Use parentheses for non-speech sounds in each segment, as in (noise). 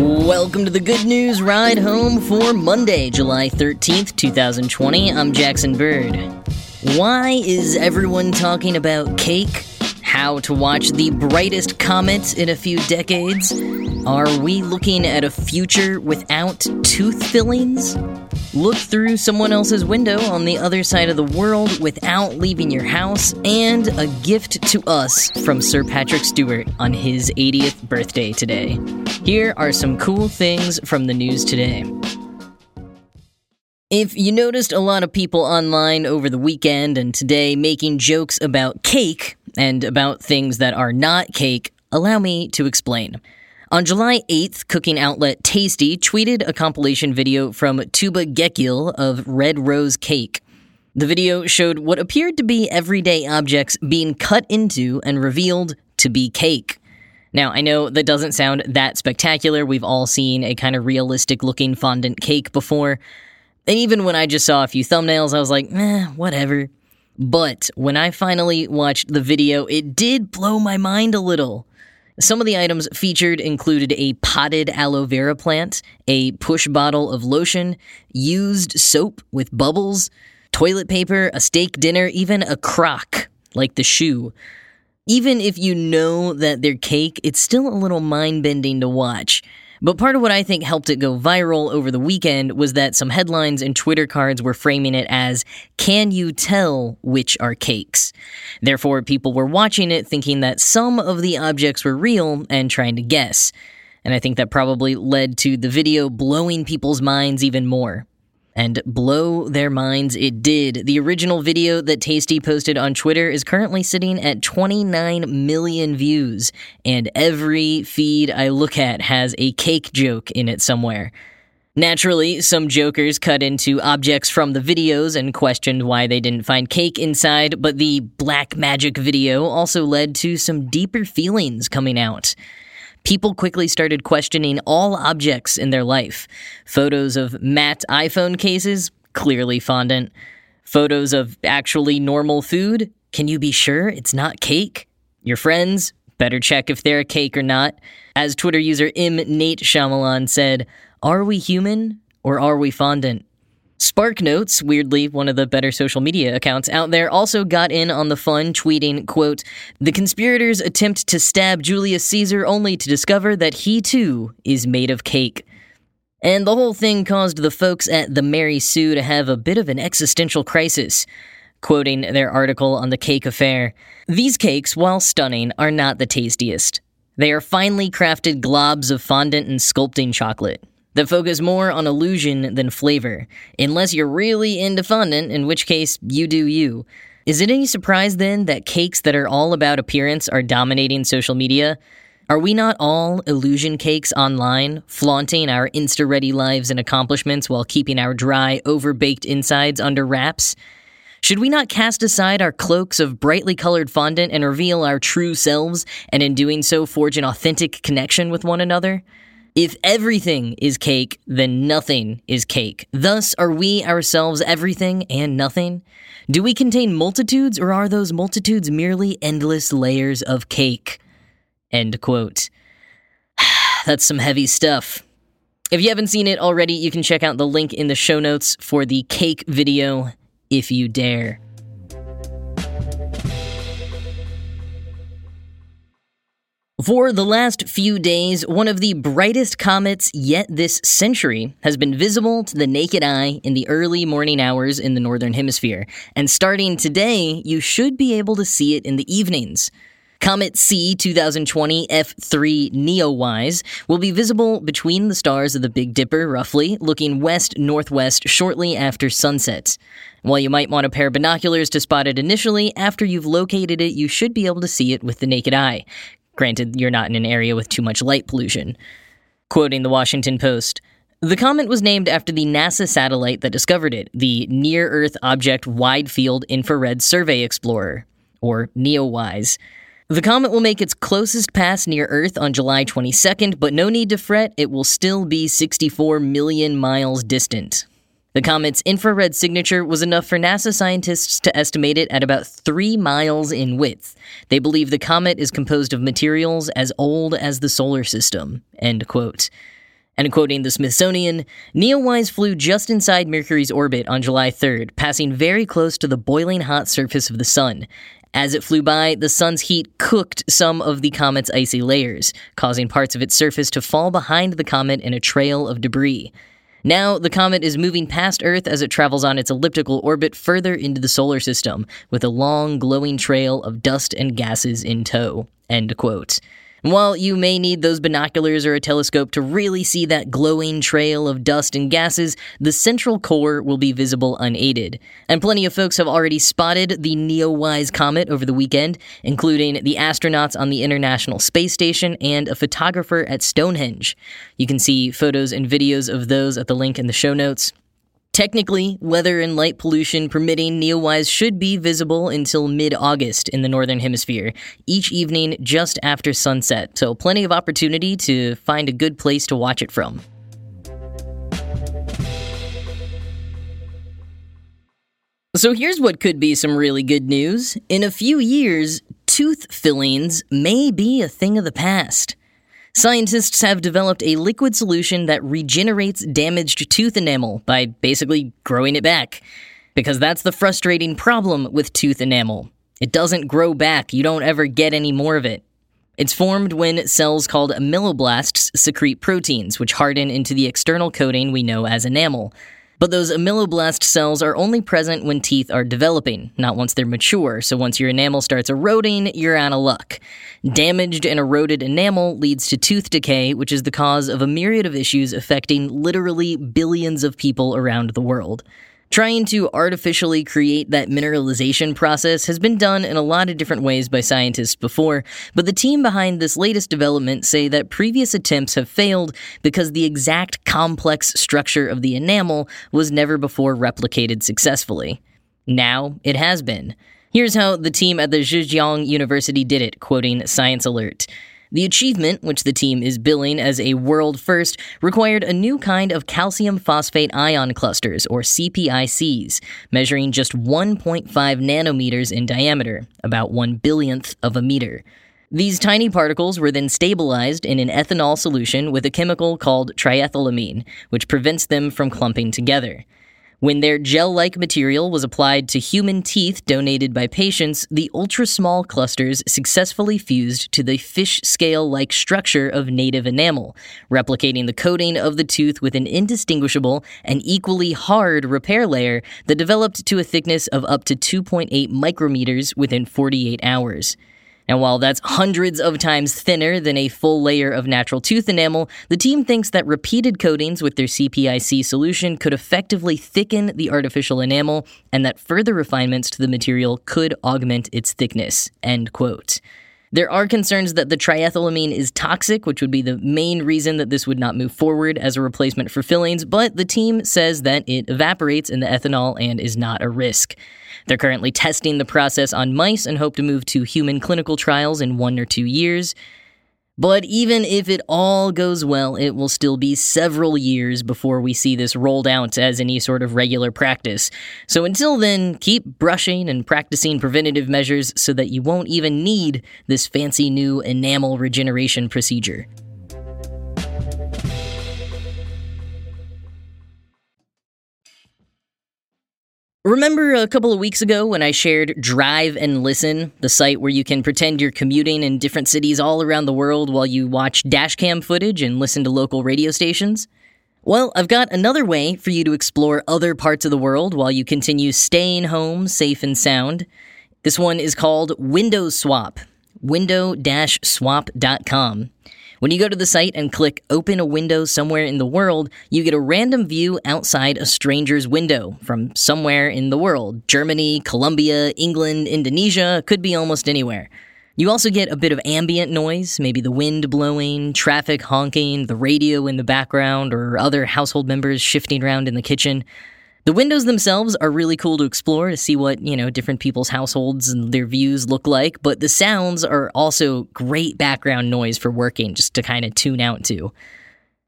Welcome to the Good News Ride Home for Monday, July 13th, 2020. I'm Jackson Bird. Why is everyone talking about cake? How to watch the brightest comet in a few decades? Are we looking at a future without tooth fillings? Look through someone else's window on the other side of the world without leaving your house, and a gift to us from Sir Patrick Stewart on his 80th birthday today. Here are some cool things from the news today. If you noticed a lot of people online over the weekend and today making jokes about cake and about things that are not cake, allow me to explain. On July 8th, cooking outlet Tasty tweeted a compilation video from Tuba Gekil of Red Rose Cake. The video showed what appeared to be everyday objects being cut into and revealed to be cake. Now, I know that doesn't sound that spectacular. We've all seen a kind of realistic looking fondant cake before. And even when I just saw a few thumbnails, I was like, eh, whatever. But when I finally watched the video, it did blow my mind a little. Some of the items featured included a potted aloe vera plant, a push bottle of lotion, used soap with bubbles, toilet paper, a steak dinner, even a crock, like the shoe. Even if you know that they're cake, it's still a little mind bending to watch. But part of what I think helped it go viral over the weekend was that some headlines and Twitter cards were framing it as, Can you tell which are cakes? Therefore, people were watching it thinking that some of the objects were real and trying to guess. And I think that probably led to the video blowing people's minds even more. And blow their minds it did. The original video that Tasty posted on Twitter is currently sitting at 29 million views, and every feed I look at has a cake joke in it somewhere. Naturally, some jokers cut into objects from the videos and questioned why they didn't find cake inside, but the black magic video also led to some deeper feelings coming out people quickly started questioning all objects in their life. Photos of matte iPhone cases, clearly fondant. Photos of actually normal food, can you be sure it's not cake? Your friends, better check if they're a cake or not. As Twitter user M. Nate Shyamalan said, Are we human or are we fondant? Spark Notes, weirdly one of the better social media accounts out there, also got in on the fun, tweeting, quote, The conspirators attempt to stab Julius Caesar only to discover that he too is made of cake. And the whole thing caused the folks at the Mary Sue to have a bit of an existential crisis. Quoting their article on the cake affair, these cakes, while stunning, are not the tastiest. They are finely crafted globs of fondant and sculpting chocolate that focus more on illusion than flavor, unless you're really into fondant, in which case, you do you. Is it any surprise then that cakes that are all about appearance are dominating social media? Are we not all illusion cakes online, flaunting our insta ready lives and accomplishments while keeping our dry, overbaked insides under wraps? Should we not cast aside our cloaks of brightly colored fondant and reveal our true selves, and in doing so forge an authentic connection with one another? If everything is cake, then nothing is cake. Thus, are we ourselves everything and nothing? Do we contain multitudes, or are those multitudes merely endless layers of cake? End quote. (sighs) That's some heavy stuff. If you haven't seen it already, you can check out the link in the show notes for the cake video if you dare. For the last few days, one of the brightest comets yet this century has been visible to the naked eye in the early morning hours in the Northern Hemisphere. And starting today, you should be able to see it in the evenings. Comet C 2020 F3 Neowise will be visible between the stars of the Big Dipper, roughly, looking west northwest shortly after sunset. While you might want a pair of binoculars to spot it initially, after you've located it, you should be able to see it with the naked eye. Granted, you're not in an area with too much light pollution. Quoting the Washington Post, the comet was named after the NASA satellite that discovered it, the Near Earth Object Wide Field Infrared Survey Explorer, or NEOWISE. The comet will make its closest pass near Earth on July 22nd, but no need to fret, it will still be 64 million miles distant. The comet's infrared signature was enough for NASA scientists to estimate it at about three miles in width. They believe the comet is composed of materials as old as the solar system. End quote. And quoting the Smithsonian, Neowise flew just inside Mercury's orbit on July 3rd, passing very close to the boiling hot surface of the sun. As it flew by, the sun's heat cooked some of the comet's icy layers, causing parts of its surface to fall behind the comet in a trail of debris. Now, the comet is moving past Earth as it travels on its elliptical orbit further into the solar system, with a long, glowing trail of dust and gases in tow. End quote. While you may need those binoculars or a telescope to really see that glowing trail of dust and gases, the central core will be visible unaided. And plenty of folks have already spotted the Neowise comet over the weekend, including the astronauts on the International Space Station and a photographer at Stonehenge. You can see photos and videos of those at the link in the show notes. Technically, weather and light pollution permitting, Neowise should be visible until mid August in the Northern Hemisphere, each evening just after sunset, so plenty of opportunity to find a good place to watch it from. So here's what could be some really good news. In a few years, tooth fillings may be a thing of the past. Scientists have developed a liquid solution that regenerates damaged tooth enamel by basically growing it back. Because that's the frustrating problem with tooth enamel. It doesn't grow back, you don't ever get any more of it. It's formed when cells called ameloblast secrete proteins, which harden into the external coating we know as enamel. But those ameloblast cells are only present when teeth are developing, not once they're mature, so once your enamel starts eroding, you're out of luck. Damaged and eroded enamel leads to tooth decay, which is the cause of a myriad of issues affecting literally billions of people around the world. Trying to artificially create that mineralization process has been done in a lot of different ways by scientists before, but the team behind this latest development say that previous attempts have failed because the exact complex structure of the enamel was never before replicated successfully. Now it has been. Here's how the team at the Zhejiang University did it, quoting Science Alert. The achievement, which the team is billing as a world first, required a new kind of calcium phosphate ion clusters, or CPICs, measuring just 1.5 nanometers in diameter, about one billionth of a meter. These tiny particles were then stabilized in an ethanol solution with a chemical called triethylamine, which prevents them from clumping together. When their gel like material was applied to human teeth donated by patients, the ultra small clusters successfully fused to the fish scale like structure of native enamel, replicating the coating of the tooth with an indistinguishable and equally hard repair layer that developed to a thickness of up to 2.8 micrometers within 48 hours. And while that's hundreds of times thinner than a full layer of natural tooth enamel, the team thinks that repeated coatings with their CPIC solution could effectively thicken the artificial enamel and that further refinements to the material could augment its thickness. End quote. There are concerns that the triethylamine is toxic, which would be the main reason that this would not move forward as a replacement for fillings, but the team says that it evaporates in the ethanol and is not a risk. They're currently testing the process on mice and hope to move to human clinical trials in one or two years. But even if it all goes well, it will still be several years before we see this rolled out as any sort of regular practice. So until then, keep brushing and practicing preventative measures so that you won't even need this fancy new enamel regeneration procedure. Remember a couple of weeks ago when I shared Drive and Listen, the site where you can pretend you're commuting in different cities all around the world while you watch dashcam footage and listen to local radio stations? Well, I've got another way for you to explore other parts of the world while you continue staying home safe and sound. This one is called Windows Swap. Window-swap.com. When you go to the site and click Open a window somewhere in the world, you get a random view outside a stranger's window from somewhere in the world Germany, Colombia, England, Indonesia, could be almost anywhere. You also get a bit of ambient noise, maybe the wind blowing, traffic honking, the radio in the background, or other household members shifting around in the kitchen. The windows themselves are really cool to explore to see what, you know, different people's households and their views look like, but the sounds are also great background noise for working just to kind of tune out to.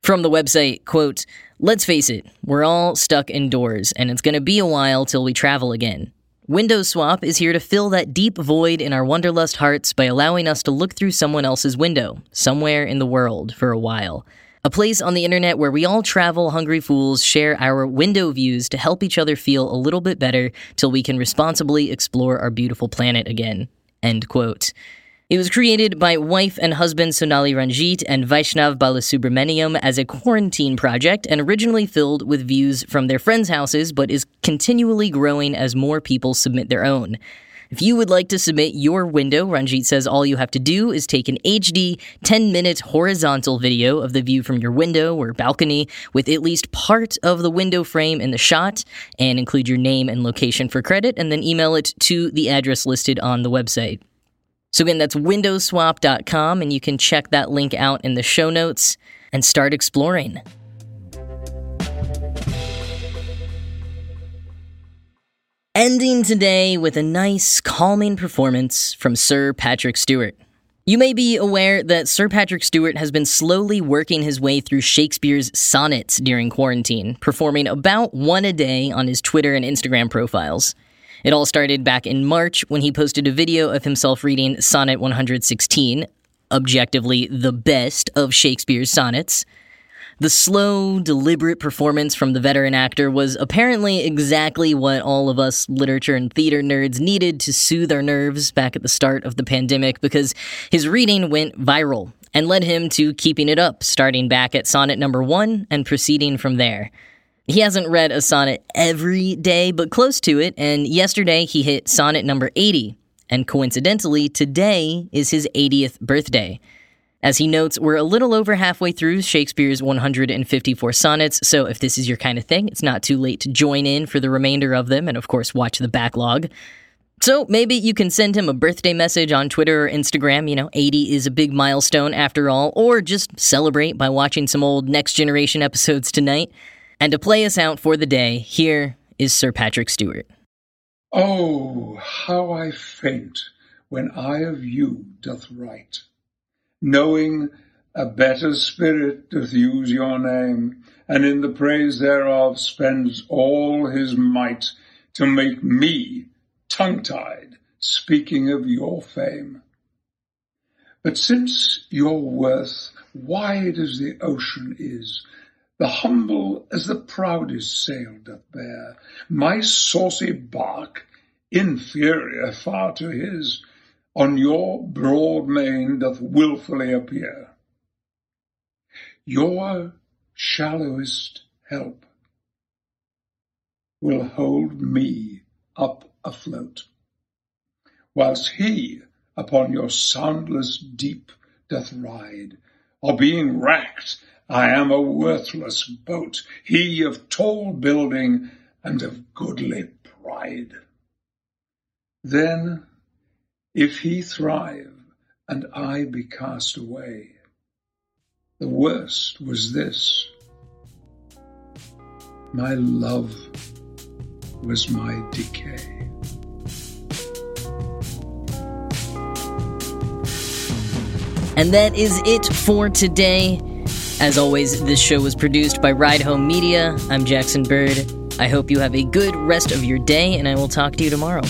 From the website, quote, Let's face it, we're all stuck indoors, and it's going to be a while till we travel again. Windows Swap is here to fill that deep void in our Wanderlust hearts by allowing us to look through someone else's window, somewhere in the world, for a while. A place on the internet where we all travel hungry fools, share our window views to help each other feel a little bit better till we can responsibly explore our beautiful planet again. End quote. It was created by wife and husband Sonali Ranjit and Vaishnav Balasubramaniam as a quarantine project and originally filled with views from their friends' houses, but is continually growing as more people submit their own. If you would like to submit your window, Ranjit says all you have to do is take an HD 10 minute horizontal video of the view from your window or balcony with at least part of the window frame in the shot and include your name and location for credit and then email it to the address listed on the website. So again, that's windowswap.com, and you can check that link out in the show notes and start exploring. Ending today with a nice, calming performance from Sir Patrick Stewart. You may be aware that Sir Patrick Stewart has been slowly working his way through Shakespeare's sonnets during quarantine, performing about one a day on his Twitter and Instagram profiles. It all started back in March when he posted a video of himself reading Sonnet 116, objectively the best of Shakespeare's sonnets. The slow, deliberate performance from the veteran actor was apparently exactly what all of us literature and theater nerds needed to soothe our nerves back at the start of the pandemic because his reading went viral and led him to keeping it up, starting back at sonnet number one and proceeding from there. He hasn't read a sonnet every day, but close to it, and yesterday he hit sonnet number 80. And coincidentally, today is his 80th birthday. As he notes, we're a little over halfway through Shakespeare's 154 sonnets, so if this is your kind of thing, it's not too late to join in for the remainder of them and, of course, watch the backlog. So maybe you can send him a birthday message on Twitter or Instagram. You know, 80 is a big milestone after all, or just celebrate by watching some old Next Generation episodes tonight. And to play us out for the day, here is Sir Patrick Stewart. Oh, how I faint when I of you doth write, knowing a better spirit doth use your name, and in the praise thereof spends all his might to make me tongue-tied, speaking of your fame. But since your worth wide as the ocean is, the humble as the proudest sail doth bear, my saucy bark, inferior far to his, on your broad main doth wilfully appear. Your shallowest help will hold me up afloat, whilst he upon your soundless deep doth ride, or being racked I am a worthless boat, he of tall building and of goodly pride. Then, if he thrive and I be cast away, the worst was this. My love was my decay. And that is it for today. As always, this show was produced by Ride Home Media. I'm Jackson Bird. I hope you have a good rest of your day, and I will talk to you tomorrow.